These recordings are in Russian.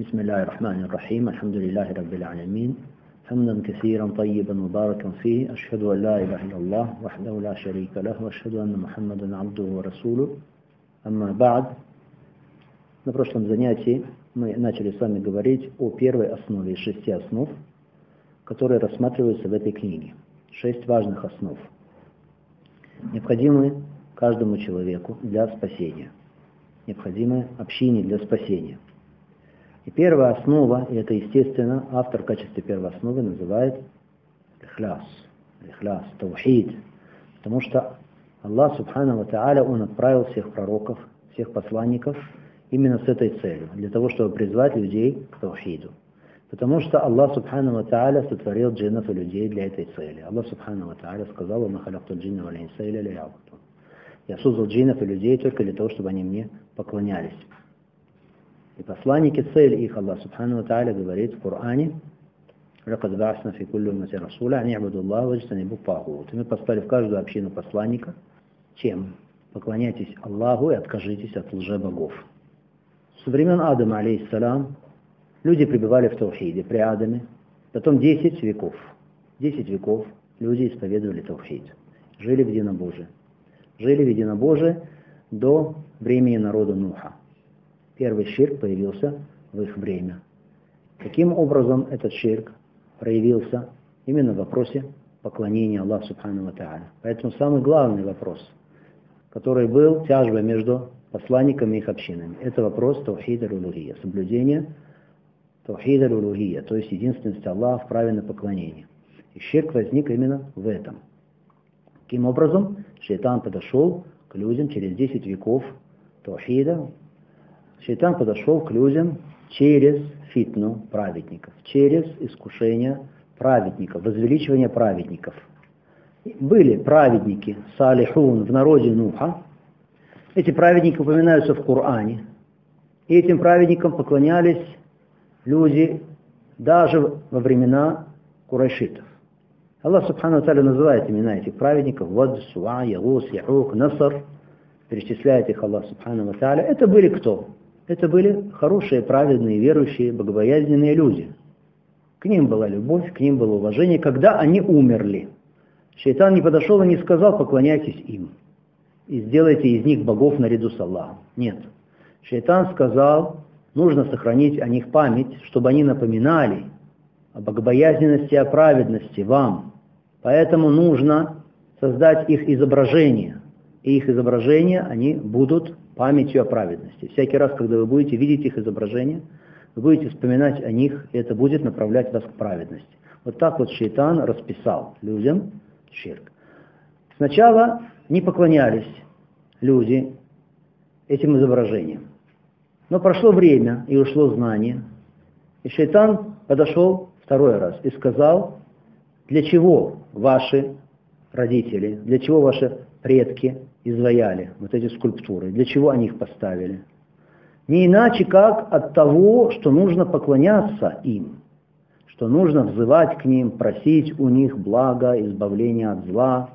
بسم الله الرحمن الرحيم الحمد لله رب العالمين حمدا كثيرا طيبا مباركا فيه أشهد أن لا إله إلا الله وحده لا شريك له وأشهد أن محمدا عبده ورسوله أما بعد На прошлом занятии мы начали с вами говорить о первой основе из шести основ, которые рассматриваются в этой книге. Шесть важных основ, необходимые каждому человеку для спасения, необходимы общине для спасения – и первая основа, и это естественно, автор в качестве первой основы называет ихляс, ихляс, таухид, потому что Аллах Субхану Тааля, Он отправил всех пророков, всех посланников именно с этой целью, для того, чтобы призвать людей к таухиду. Потому что Аллах Субхану Ва Тааля сотворил джиннов и людей для этой цели. Аллах Субхану Ва Тааля сказал, «Ма халяхту джинна ва линса иля лиябуту». Я создал джиннов и людей только для того, чтобы они мне поклонялись. И посланники, цель их, Аллах Субхану Тааля говорит в Коране, «Лакад ба'асна фи куллю уммати расуля, ани абуду Аллах ваджтанибу тагут». И мы поставили в каждую общину посланника, чем? Поклоняйтесь Аллаху и откажитесь от лже-богов. Со времен Адама, алейхиссалам, люди пребывали в Таухиде при Адаме, потом 10 веков. 10 веков люди исповедовали Таухид, жили в единобожии. Жили в единобожии до времени народа Нуха. Первый ширк появился в их время. Каким образом этот ширк проявился? Именно в вопросе поклонения Аллаху Субхану Ва. Поэтому самый главный вопрос, который был тяжбой между посланниками и их общинами, это вопрос Таухида Рулухия, соблюдение Таухида Рулухия, то есть единственности Аллаха в правильном поклонении. И ширк возник именно в этом. Каким образом? Шейтан подошел к людям через 10 веков Таухида. Шейтан подошел к людям через фитну праведников, через искушение праведников, возвеличивание праведников. Были праведники, салихун, в народе Нуха. Эти праведники упоминаются в Коране. И этим праведникам поклонялись люди даже во времена курайшитов. Аллах Субхану Тааля называет имена этих праведников Вад, Суа, Ягус, Яхук, Насар, перечисляет их Аллах Субхану Тааля. Это были кто? Это были хорошие, праведные, верующие, богобоязненные люди. К ним была любовь, к ним было уважение, когда они умерли. Шейтан не подошел и не сказал, поклоняйтесь им. И сделайте из них богов наряду с Аллахом. Нет. Шейтан сказал, нужно сохранить о них память, чтобы они напоминали о богобоязненности о праведности вам. Поэтому нужно создать их изображение. И их изображения, они будут памятью о праведности. Всякий раз, когда вы будете видеть их изображение, вы будете вспоминать о них, и это будет направлять вас к праведности. Вот так вот шейтан расписал людям ширк. Сначала не поклонялись люди этим изображениям. Но прошло время, и ушло знание, и шейтан подошел второй раз и сказал, для чего ваши родители, для чего ваши предки изваяли вот эти скульптуры, для чего они их поставили. Не иначе, как от того, что нужно поклоняться им, что нужно взывать к ним, просить у них блага, избавления от зла,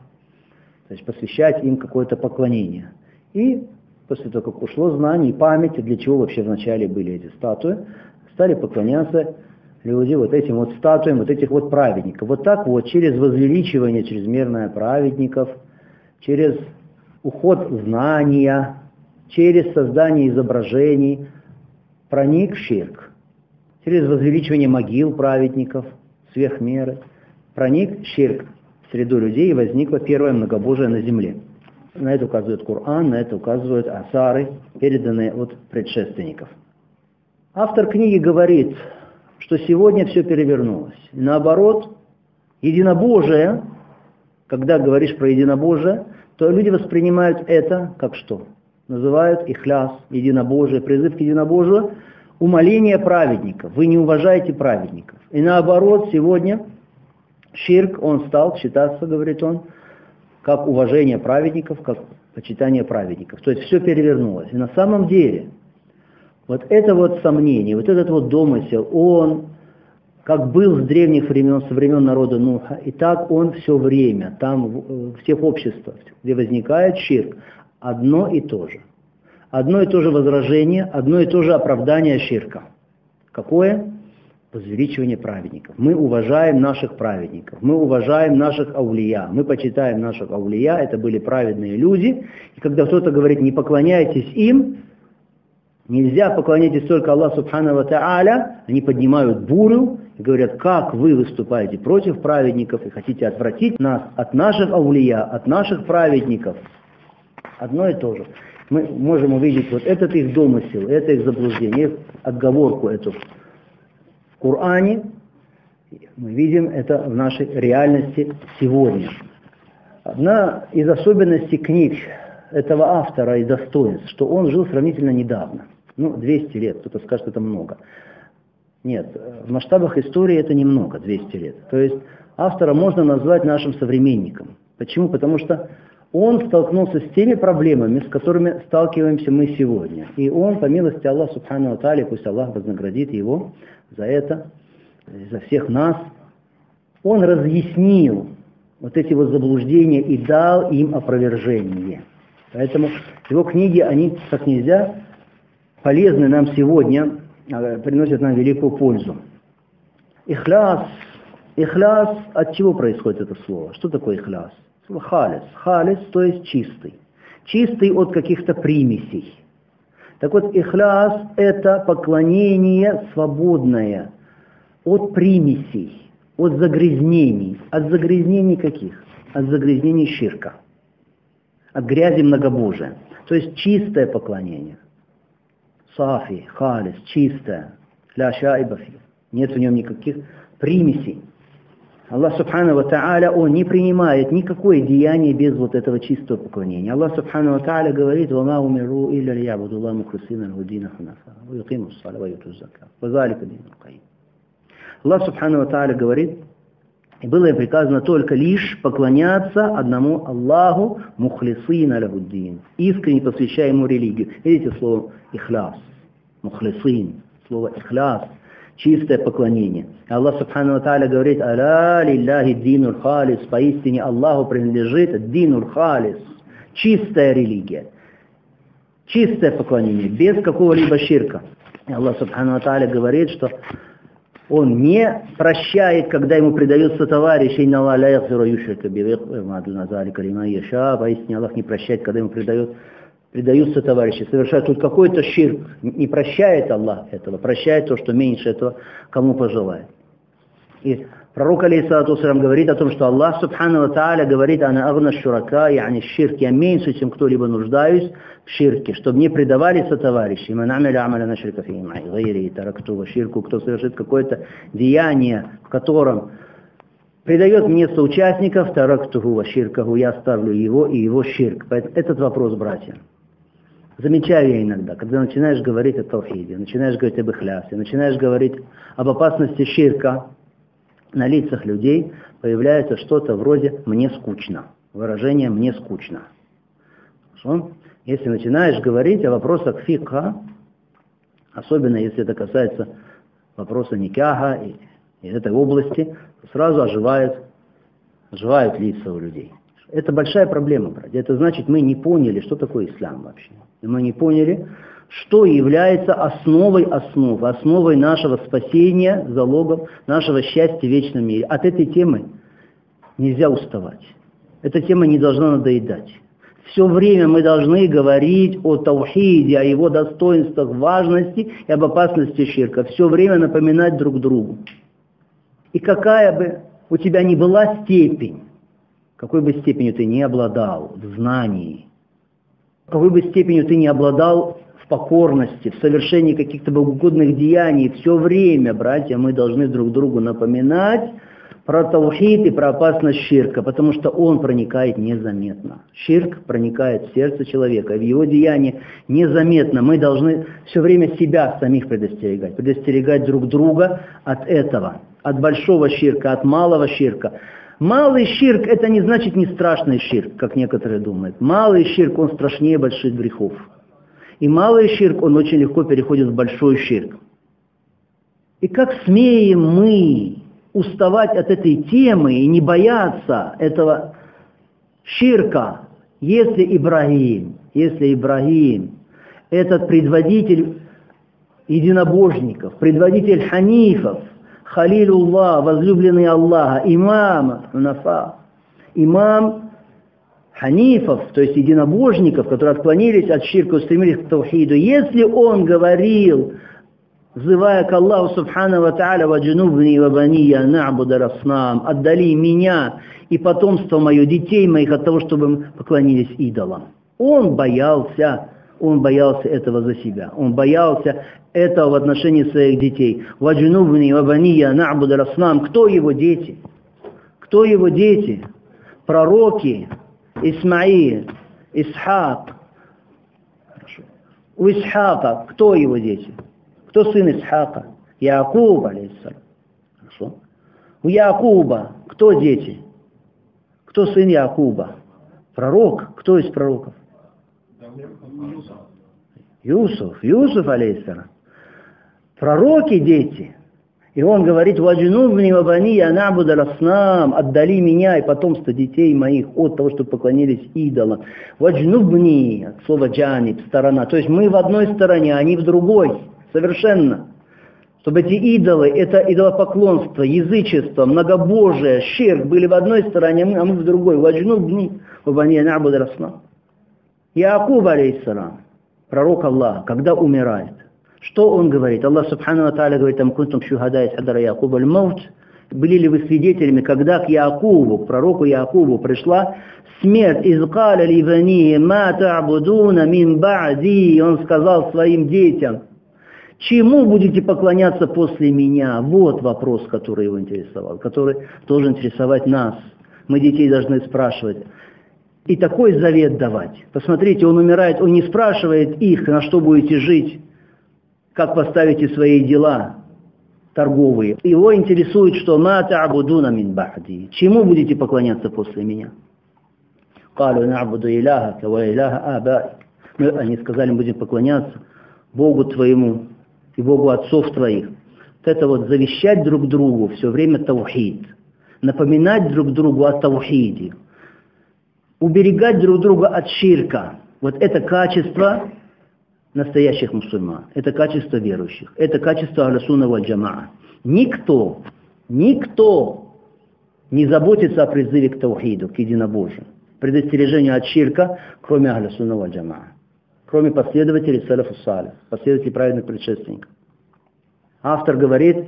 то есть посвящать им какое-то поклонение. И после того, как ушло знание и память, для чего вообще вначале были эти статуи, стали поклоняться люди вот этим вот статуям, вот этих вот праведников. Вот так вот, через возвеличивание чрезмерное праведников, через уход знания, через создание изображений, проник ширк. Через возвеличивание могил праведников, сверх меры, проник ширк в среду людей и возникло первое многобожие на земле. На это указывает Коран, на это указывают асары, переданные от предшественников. Автор книги говорит, что сегодня все перевернулось. Наоборот, единобожие, когда говоришь про единобожие, то люди воспринимают это как что? Называют ихляс, единобожие, призыв к единобожию, умоление праведников. Вы не уважаете праведников. И наоборот, сегодня ширк, он стал считаться, говорит он, как уважение праведников, как почитание праведников. То есть все перевернулось. И на самом деле, вот это вот сомнение, вот этот вот домысел, он как был с древних времен, со времен народа Нуха, и так он все время, там в всех обществах, где возникает ширк, одно и то же. Одно и то же возражение, одно и то же оправдание ширка. Какое? Возвеличивание праведников. Мы уважаем наших праведников, мы уважаем наших аулия, мы почитаем наших аулия, это были праведные люди. И когда кто-то говорит, не поклоняйтесь им, нельзя поклоняйтесь только Аллаху Субхану Тааля, они поднимают бурю говорят, как вы выступаете против праведников и хотите отвратить нас от наших аулия, от наших праведников. Одно и то же. Мы можем увидеть вот этот их домысел, это их заблуждение, их отговорку эту в Коране. Мы видим это в нашей реальности сегодня. Одна из особенностей книг этого автора и достоинств, что он жил сравнительно недавно. Ну, 200 лет, кто-то скажет, это много. Нет, в масштабах истории это немного, 200 лет. То есть автора можно назвать нашим современником. Почему? Потому что он столкнулся с теми проблемами, с которыми сталкиваемся мы сегодня. И он, по милости Аллаха Субхану Атали, пусть Аллах вознаградит его за это, за всех нас, он разъяснил вот эти вот заблуждения и дал им опровержение. Поэтому его книги, они как нельзя полезны нам сегодня, а, приносят нам великую пользу. Ихляс. Ихляс, от чего происходит это слово? Что такое ихляс? Халис. Халис, то есть чистый. Чистый от каких-то примесей. Так вот, ихляс – это поклонение свободное от примесей, от загрязнений. От загрязнений каких? От загрязнений ширка. От грязи многобожия. То есть чистое поклонение. Сафи, халис, чистое. Ля шайбафи. Нет в нем никаких примесей. Аллах Субхану Ва Та'аля, Он не принимает никакое деяние без вот этого чистого поклонения. Аллах Субхану Ва Та'аля говорит, «Вама умиру илля лиябуду Аллах мухлисина лхудина хунафа, ва юқиму ссала ва юту зака, ва залика дин Аллах Субхану Ва Та'аля говорит, и было им приказано только лишь поклоняться одному Аллаху мухлисина лахуддин, искренне посвящая ему религию. Видите слово ихляс, мухлисин, слово ихляс, чистое поклонение. Аллах Субхану Тааля говорит, «Аля лилляхи динур халис», поистине Аллаху принадлежит динур халис, чистая религия, чистое поклонение, без какого-либо ширка. И Аллах Субхану Тааля говорит, что он не прощает, когда ему предается товарищ, поистине Аллах не прощает, когда ему предает предаются товарищи, совершают тут какой-то ширк, не прощает Аллах этого, прощает то, что меньше этого кому пожелает. И пророк Алейсалату говорит о том, что Аллах Субхану Тааля говорит, «Ана агна шурака, яни ширк, я меньше, чем кто-либо нуждаюсь в ширке, чтобы не предавались товарищи. Мы намели амаля на ширка гайри, тарактува, ширку, кто совершит какое-то деяние, в котором придает мне соучастников, тарактуху, ширкаху, я ставлю его и его ширк. Этот вопрос, братья. Замечаю я иногда, когда начинаешь говорить о Талхиде, начинаешь говорить об Ихлясе, начинаешь говорить об опасности ширка, на лицах людей появляется что-то вроде «мне скучно». Выражение «мне скучно». Хорошо? Если начинаешь говорить о вопросах фикха, особенно если это касается вопроса никяха и, и этой области, то сразу оживают, оживают лица у людей. Это большая проблема, братья. Это значит, мы не поняли, что такое ислам вообще. И мы не поняли, что является основой основ, основой нашего спасения, залогом нашего счастья в вечном мире. От этой темы нельзя уставать. Эта тема не должна надоедать. Все время мы должны говорить о таухиде, о его достоинствах, важности и об опасности ширка. Все время напоминать друг другу. И какая бы у тебя ни была степень, какой бы степенью ты не обладал в знании, какой бы степенью ты не обладал покорности, в совершении каких-то богоугодных деяний, все время, братья, мы должны друг другу напоминать про таухид и про опасность ширка, потому что он проникает незаметно. Ширк проникает в сердце человека, в его деяние незаметно. Мы должны все время себя самих предостерегать, предостерегать друг друга от этого, от большого ширка, от малого ширка. Малый ширк это не значит не страшный ширк, как некоторые думают. Малый ширк, он страшнее больших грехов. И малый ширк, он очень легко переходит в большой ширк. И как смеем мы уставать от этой темы и не бояться этого ширка, если Ибрагим, если Ибрагим, этот предводитель единобожников, предводитель ханифов, халилуллах, возлюбленный Аллаха, имам Хунафа, имам ханифов, то есть единобожников, которые отклонились от ширка, устремились к таухиду, если он говорил, взывая к Аллаху Субхану Ва Та'аля, «Ваджнубни ва бания нa'буда раснам», «Отдали меня и потомство мое, детей моих от того, чтобы мы поклонились идолам». Он боялся, он боялся этого за себя. Он боялся этого в отношении своих детей. «Ваджнубни ва бания нa'буда раснам». Кто его дети? Кто его дети? Пророки, Исмаил, Исхак. У Исхака кто его дети? Кто сын Исхака? Якуб, алейхиссалам. Хорошо. У Якуба кто дети? Кто сын Якуба? Пророк. Кто из пророков? Юсуф. Юсуф, алейхиссалам. Пророки дети. И он говорит, «Ваджнубни вабани я набуда раснам, отдали меня и потомство детей моих от того, чтобы поклонились идолам. Ваджнубни, от слова джаниб, сторона. То есть мы в одной стороне, а они в другой. Совершенно. Чтобы эти идолы, это идолопоклонство, язычество, многобожие, ширк были в одной стороне, а мы в другой. Ваджнубни вабани я набуда раснам. Якуб, алейхиссалам, пророк Аллаха, когда умирает, что он говорит? Аллах Субхану Тааля говорит, там кунтум шухада из хадара Якуба маут были ли вы свидетелями, когда к Якубу, к пророку Якубу пришла смерть из Каля Ливани, ма та'будуна мин ба'ди, он сказал своим детям, чему будете поклоняться после меня? Вот вопрос, который его интересовал, который должен интересовать нас. Мы детей должны спрашивать. И такой завет давать. Посмотрите, он умирает, он не спрашивает их, на что будете жить, как поставите свои дела торговые. Его интересует, что «Ма та'будуна мин бахди». Чему будете поклоняться после меня? «Калу на'буду иляха, ва иляха абай». Мы, они сказали, будем поклоняться Богу твоему и Богу отцов твоих. Вот это вот завещать друг другу все время таухид. Напоминать друг другу о таухиде. Уберегать друг друга от ширка. Вот это качество настоящих мусульман. Это качество верующих. Это качество Алясуна валь Джамаа. Никто, никто не заботится о призыве к таухиду, к единобожию, предостережению от ширка, кроме Алясуна валь Джамаа. Кроме последователей Салафу Салих, последователей праведных предшественников. Автор говорит,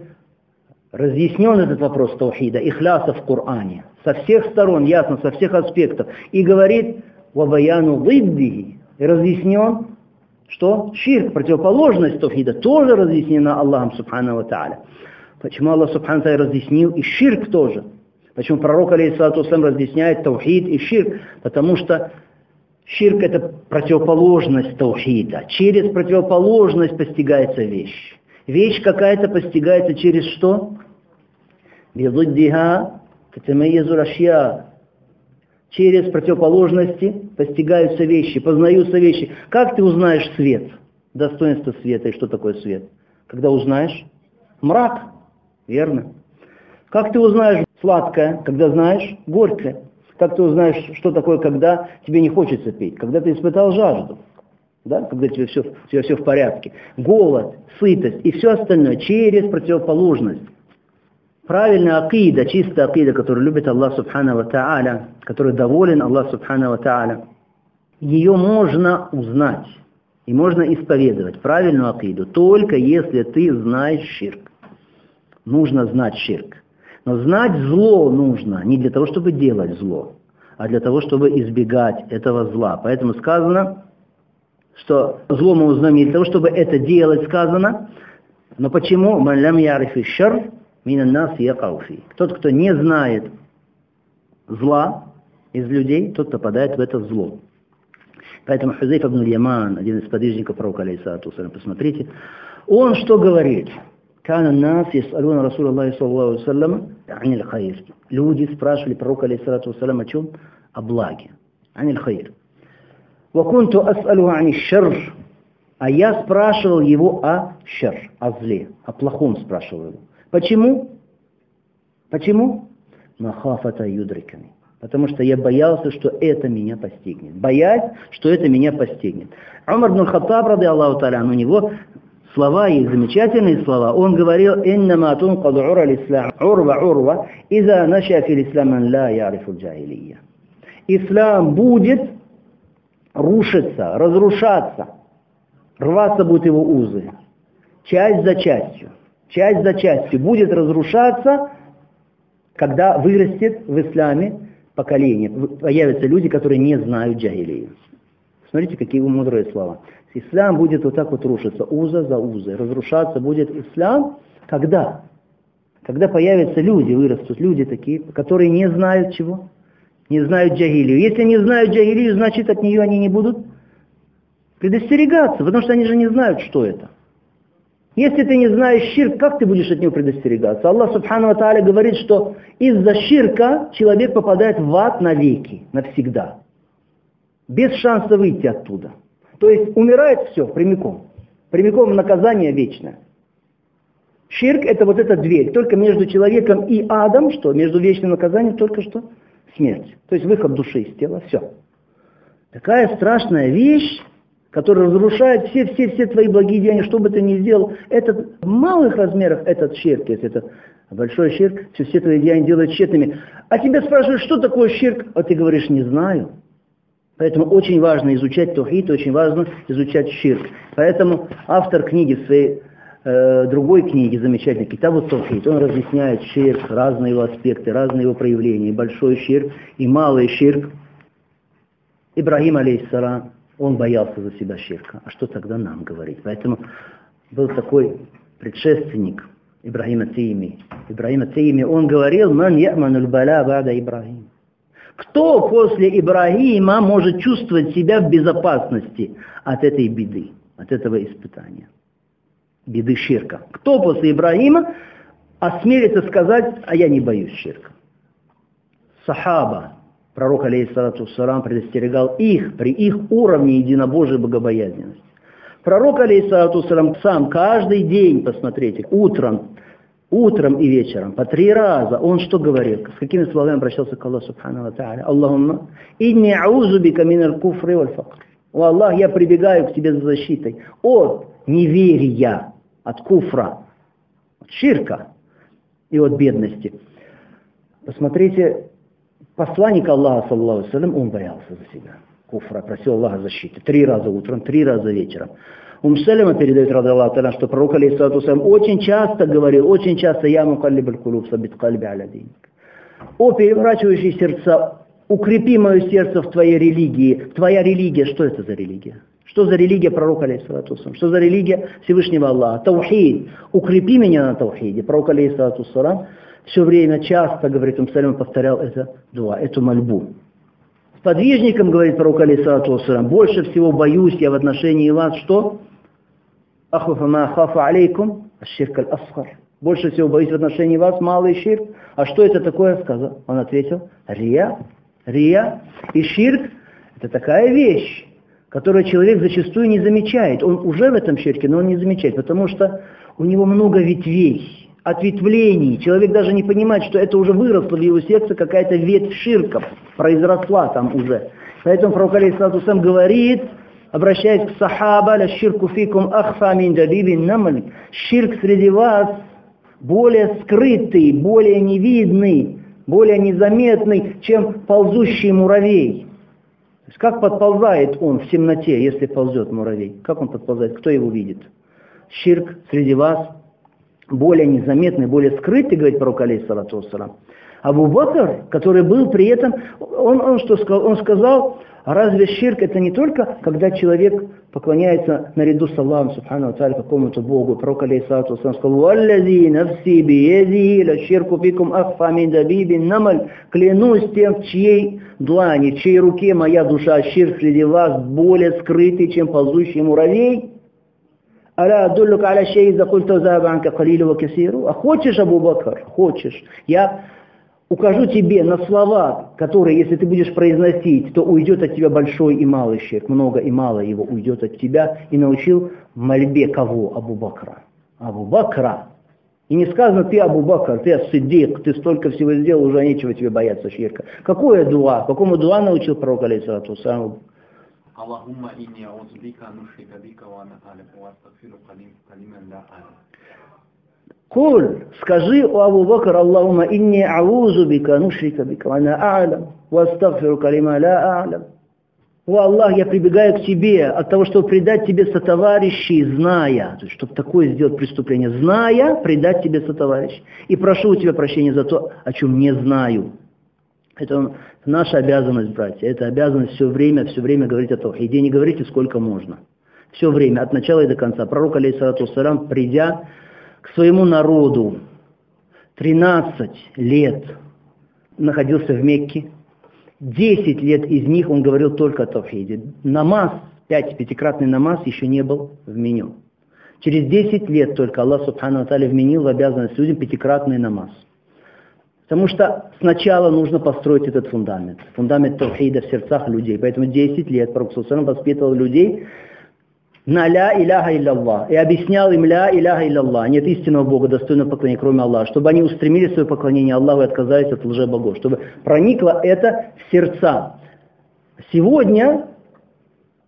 разъяснен этот вопрос таухида, ихляса в Коране, со всех сторон, ясно, со всех аспектов. И говорит, вабаяну диддихи, и разъяснен что ширк, противоположность тавхида, тоже разъяснена Аллахом Субхану Тааля. Почему Аллах Субхану Тааля разъяснил и ширк тоже? Почему пророк, алейхиссалату разъясняет тавхид и ширк? Потому что ширк это противоположность тавхида. Через противоположность постигается вещь. Вещь какая-то постигается через что? Бизуддиха татамайязу рашья через противоположности постигаются вещи, познаются вещи. Как ты узнаешь свет? Достоинство света и что такое свет? Когда узнаешь? Мрак, верно. Как ты узнаешь сладкое, когда знаешь горькое? Как ты узнаешь, что такое, когда тебе не хочется пить? Когда ты испытал жажду? Да? Когда тебе все, тебя все в порядке. Голод, сытость и все остальное через противоположность. Правильная акида, чистая акида, которую любит Аллах Субхану Ва Та'аля, который доволен Аллах Субхану Ва Та'аля, ее можно узнать и можно исповедовать, правильную акиду, только если ты знаешь ширк. Нужно знать ширк. Но знать зло нужно не для того, чтобы делать зло, а для того, чтобы избегать этого зла. Поэтому сказано, что зло мы узнаем не для того, чтобы это делать, сказано, но почему? «Малям ярифи шар Мина нас якауфи. Тот, кто не знает зла из людей, тот попадает в это зло. Поэтому Хузейф ибн Яман, один из подвижников пророка, алейсалату посмотрите, он что говорит? كان الناس يسألون رسول الله صلى الله عليه وسلم عن الخير. Люди спрашивали пророка, алейсалату о чем? О благе. عن الخير. وكنت أسأله عن الشر. А я спрашивал его о шер, о зле, о плохом спрашивал его. Почему? Почему? Махафата юдриками. Потому что я боялся, что это меня постигнет. Боясь, что это меня постигнет. Умар бн Хаттаб, рады Аллаху Таля, у него слова, есть замечательные слова. Он говорил, «Иннама тункаду ура l'ислам, урва урва, иза наша фил ла ярифу джахилия». Ислам будет рушиться, разрушаться, рваться будут его узы, часть за частью, часть за частью будет разрушаться, когда вырастет в исламе поколение, появятся люди, которые не знают джахилию. Смотрите, какие мудрые слова. Ислам будет вот так вот рушиться, уза за узой. Разрушаться будет ислам, когда? Когда появятся люди, вырастут люди такие, которые не знают чего? Не знают джагилию. Если не знают джагилию, значит от нее они не будут предостерегаться, потому что они же не знают, что это. Если ты не знаешь ширк, как ты будешь от него предостерегаться? Аллах Субхану Тааля говорит, что из-за ширка человек попадает в ад навеки, навсегда. Без шанса выйти оттуда. То есть умирает все прямиком. Прямиком наказание вечное. Ширк это вот эта дверь. Только между человеком и адом, что? Между вечным наказанием только что смерть. То есть выход души из тела. Все. Такая страшная вещь, которая разрушает все-все-все твои благие деяния, что бы ты ни сделал. Этот в малых размерах этот ширк, если это большой ширк, все, все твои деяния делают тщетными. А тебя спрашивают, что такое ширк? А ты говоришь, не знаю. Поэтому очень важно изучать тухид, очень важно изучать ширк. Поэтому автор книги своей э, другой книге, замечательной, Китабу Тухид, он разъясняет ширк, разные его аспекты, разные его проявления, большой ширк, и малый ширк. Ибрагим, алейхиссалам, он боялся за себя ширка. А что тогда нам говорить? Поэтому был такой предшественник Ибрагима Тейми. Ибрагима Тейми, он говорил, «Ман я'мануль бала бада Ибрагим». Кто после Ибрагима может чувствовать себя в безопасности от этой беды, от этого испытания? Беды ширка. Кто после Ибрагима осмелится сказать, а я не боюсь ширка? Сахаба, пророк, алейхиссалату сарам, предостерегал их при их уровне единобожия богобоязненности. Пророк, алейхиссалату сарам, сам каждый день, посмотрите, утром утром и вечером, по три раза, он что говорил? С какими словами обращался к Аллаху Субхану Та'аля? Аллахумма, инни аузубика миналь куфри валь факр. О Аллах, я прибегаю к тебе за защитой от неверия, от куфра, от ширка и от бедности. Посмотрите, посланник Аллаха, саллаху он боялся за себя. Куфра, просил Аллаха защиты. Три раза утром, три раза вечером. Ум Салема передает, радаллаху что пророк, алейхиссалату очень часто говорил, очень часто, я мукаллиб кулуб сабит кальби аля О, переворачивающий сердца, укрепи мое сердце в твоей религии. Твоя религия, что это за религия? Что за религия пророка, алейхиссалату Что за религия Всевышнего Аллаха? Таухид. Укрепи меня на таухиде. Пророк, алейхиссалату все время часто, говорит Умсалям, повторял это дуа, эту мольбу. С подвижником, говорит пророк, алейхиссалату больше всего боюсь я в отношении вас, что? Ахуфа ма хафа алейкум, аширк аль-асхар. Больше всего боюсь в отношении вас малый ширк. А что это такое, сказал? Он ответил, рия. Рия и ширк – это такая вещь, которую человек зачастую не замечает. Он уже в этом ширке, но он не замечает, потому что у него много ветвей, ответвлений. Человек даже не понимает, что это уже выросло в его сердце, какая-то ветвь ширка произросла там уже. Поэтому пророк Алейхиссалату сам говорит, обращаясь к сахаба, ля ширку фикум ахфа мин намаль. Ширк среди вас более скрытый, более невидный, более незаметный, чем ползущий муравей. То есть как подползает он в темноте, если ползет муравей? Как он подползает? Кто его видит? Ширк среди вас более незаметный, более скрытый, говорит пророк алейхиссалату вассалам. Абу Бакр, который был при этом, он, он что сказал? Он сказал, разве ширк это не только, когда человек поклоняется наряду с Аллахом, субхану Тааля, какому-то Богу? Пророк алейхиссалату сказал, «Валлази нафси биедихи ла ширку фикум ахфа намаль». Клянусь тем, в чьей длани, в чьей руке моя душа, ширк среди вас более скрытый, чем ползущий муравей. «Аля адуллук аля шей закульту забанка калилу касиру». А хочешь, Абу Бакр? Хочешь? Я укажу тебе на слова, которые, если ты будешь произносить, то уйдет от тебя большой и малый щек, много и мало его уйдет от тебя, и научил мольбе кого? Абу Бакра. Абу Бакра. И не сказано, ты Абу Бакр, ты Асидик, ты столько всего сделал, уже нечего тебе бояться ширка. Какое дуа? Какому дуа научил пророк, алейхиссалату Аллахумма инни аузубика нушрика бика ва аналик ва астагфиру калиман ла Куль, скажи, у Абу Бакр, Аллахума инни аузу бика нушрика бика ва аалам, ва астагфиру калима ла аалам. О Аллах, я прибегаю к Тебе от того, чтобы предать Тебе сотоварищей, зная, то есть, чтобы такое сделать преступление, зная, предать Тебе сотоварищ. И прошу у Тебя прощения за то, о чем не знаю. Это наша обязанность, братья. Это обязанность все время, все время говорить о Тавхиде. Не говорите, сколько можно. Все время, от начала и до конца. Пророк, алейхиссалату салям, придя к своему народу, 13 лет находился в Мекке, Десять лет из них он говорил только о Тавхиде. Намаз, пять, пятикратный намаз еще не был в меню. Через десять лет только Аллах Субхану Аталя вменил в обязанность людям пятикратный намаз. Потому что сначала нужно построить этот фундамент. Фундамент Тавхида в сердцах людей. Поэтому 10 лет Пророк воспитывал людей на ля иляха илляллах и объяснял им ля иляха илляллах, нет истинного Бога, достойного поклонения, кроме Аллаха, чтобы они устремили свое поклонение Аллаху и отказались от лже-богов, чтобы проникло это в сердца. Сегодня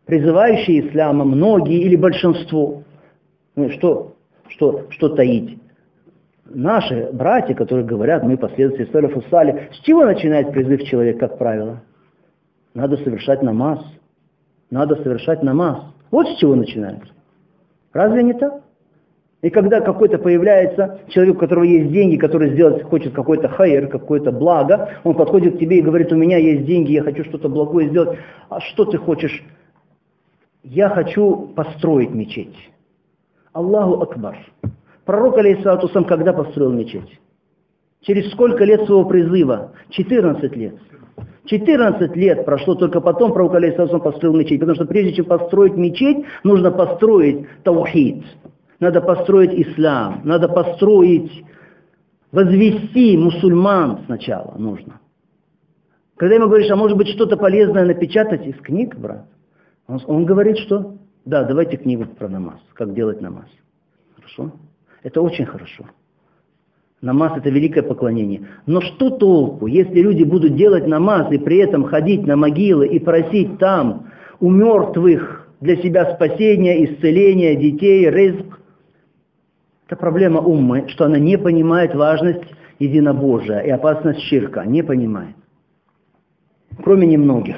призывающие ислама многие или большинство, ну что, что, что таить? Наши братья, которые говорят, мы последователи Салифу Сали, с чего начинает призыв человек, как правило? Надо совершать намаз. Надо совершать намаз. Вот с чего начинается. Разве не так? И когда какой-то появляется человек, у которого есть деньги, который сделать хочет какой-то хайер, какое-то благо, он подходит к тебе и говорит, у меня есть деньги, я хочу что-то благое сделать. А что ты хочешь? Я хочу построить мечеть. Аллаху Акбар. Пророк, алейхиссалату сам когда построил мечеть? Через сколько лет своего призыва? 14 лет. 14 лет прошло, только потом пророк Алейсалам построил мечеть. Потому что прежде чем построить мечеть, нужно построить таухид. Надо построить ислам. Надо построить, возвести мусульман сначала нужно. Когда ему говоришь, а может быть что-то полезное напечатать из книг, брат? Он, он говорит, что да, давайте книгу про намаз, как делать намаз. Хорошо? Это очень хорошо. Намаз это великое поклонение. Но что толку, если люди будут делать намаз и при этом ходить на могилы и просить там у мертвых для себя спасения, исцеления детей, рызк? Это проблема уммы, что она не понимает важность единобожия и опасность ширка. Не понимает. Кроме немногих.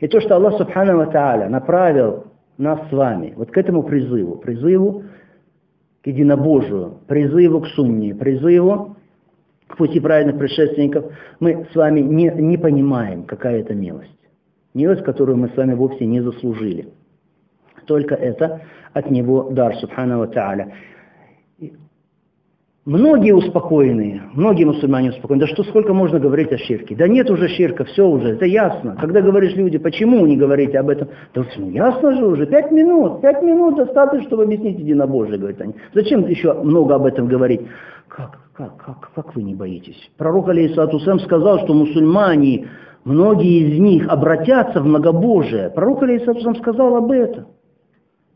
И то, что Аллах Субхану Ва направил нас с вами вот к этому призыву, призыву к единобожию, призыву к сунне, призыву к пути праведных предшественников, мы с вами не, не понимаем, какая это милость. Милость, которую мы с вами вовсе не заслужили. Только это от Него дар, Субхану Ва Та'аля. Многие успокоенные, многие мусульмане успокоены. Да что сколько можно говорить о ширке? Да нет уже ширка, все уже, это ясно. Когда говоришь люди, почему не говорите об этом? Да ну ясно же уже, пять минут, пять минут достаточно, чтобы объяснить единобожие, говорят они. Зачем еще много об этом говорить? Как, как, как, как вы не боитесь? Пророк Алейсату сам сказал, что мусульмане, многие из них обратятся в многобожие. Пророк Алейсату сам сказал об этом.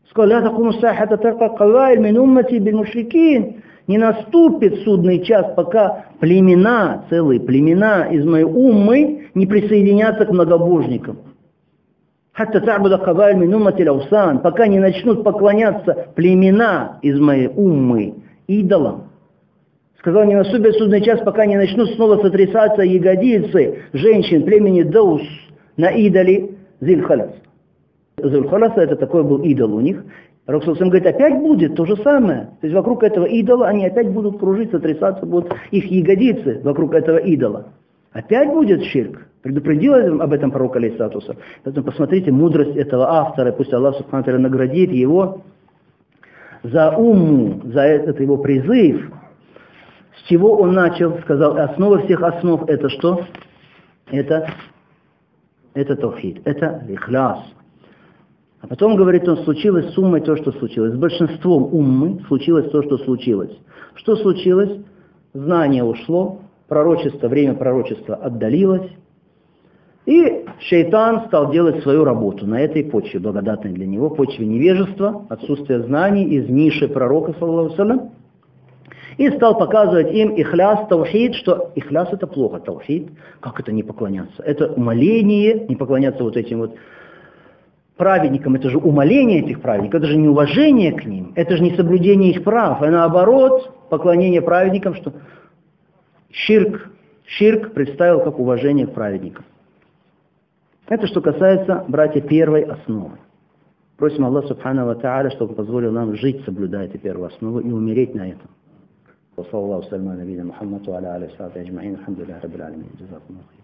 Сказал, ля такуну сахата тарка кавайль мин уммати мушрикин не наступит судный час, пока племена, целые племена из моей уммы не присоединятся к многобожникам. Хатта табуда кабаль минумати лаусан, пока не начнут поклоняться племена из моей уммы идолам. Сказал, не наступит судный час, пока не начнут снова сотрясаться ягодицы женщин племени Даус на идоле Зильхалас. Зильхаласа это такой был идол у них. Роксусам говорит, опять будет то же самое. То есть вокруг этого идола они опять будут кружить, сотрясаться будут их ягодицы вокруг этого идола. Опять будет ширк. Предупредил об этом пророк Алейсатуса. Поэтому посмотрите мудрость этого автора. Пусть Аллах Субхану наградит его за уму, за этот его призыв. С чего он начал, сказал, основа всех основ это что? Это, это тавхид, это ихляс. А потом, говорит он, случилось с уммой то, что случилось. С большинством уммы случилось то, что случилось. Что случилось? Знание ушло, пророчество, время пророчества отдалилось. И шейтан стал делать свою работу на этой почве, благодатной для него, почве невежества, отсутствия знаний из ниши пророка, саллаху и стал показывать им ихляс, таухид, что ихляс это плохо, таухид, как это не поклоняться? Это умоление, не поклоняться вот этим вот праведникам, это же умоление этих праведников, это же не уважение к ним, это же не соблюдение их прав, а наоборот, поклонение праведникам, что ширк, ширк представил как уважение к праведникам. Это что касается, братья, первой основы. Просим Аллах Субхану Ва Та'аля, чтобы позволил нам жить, соблюдая эту первую основу и умереть на этом. وصلى الله وسلم على نبينا محمد وعلى اله وصحبه اجمعين الحمد لله رب العالمين جزاكم الله خير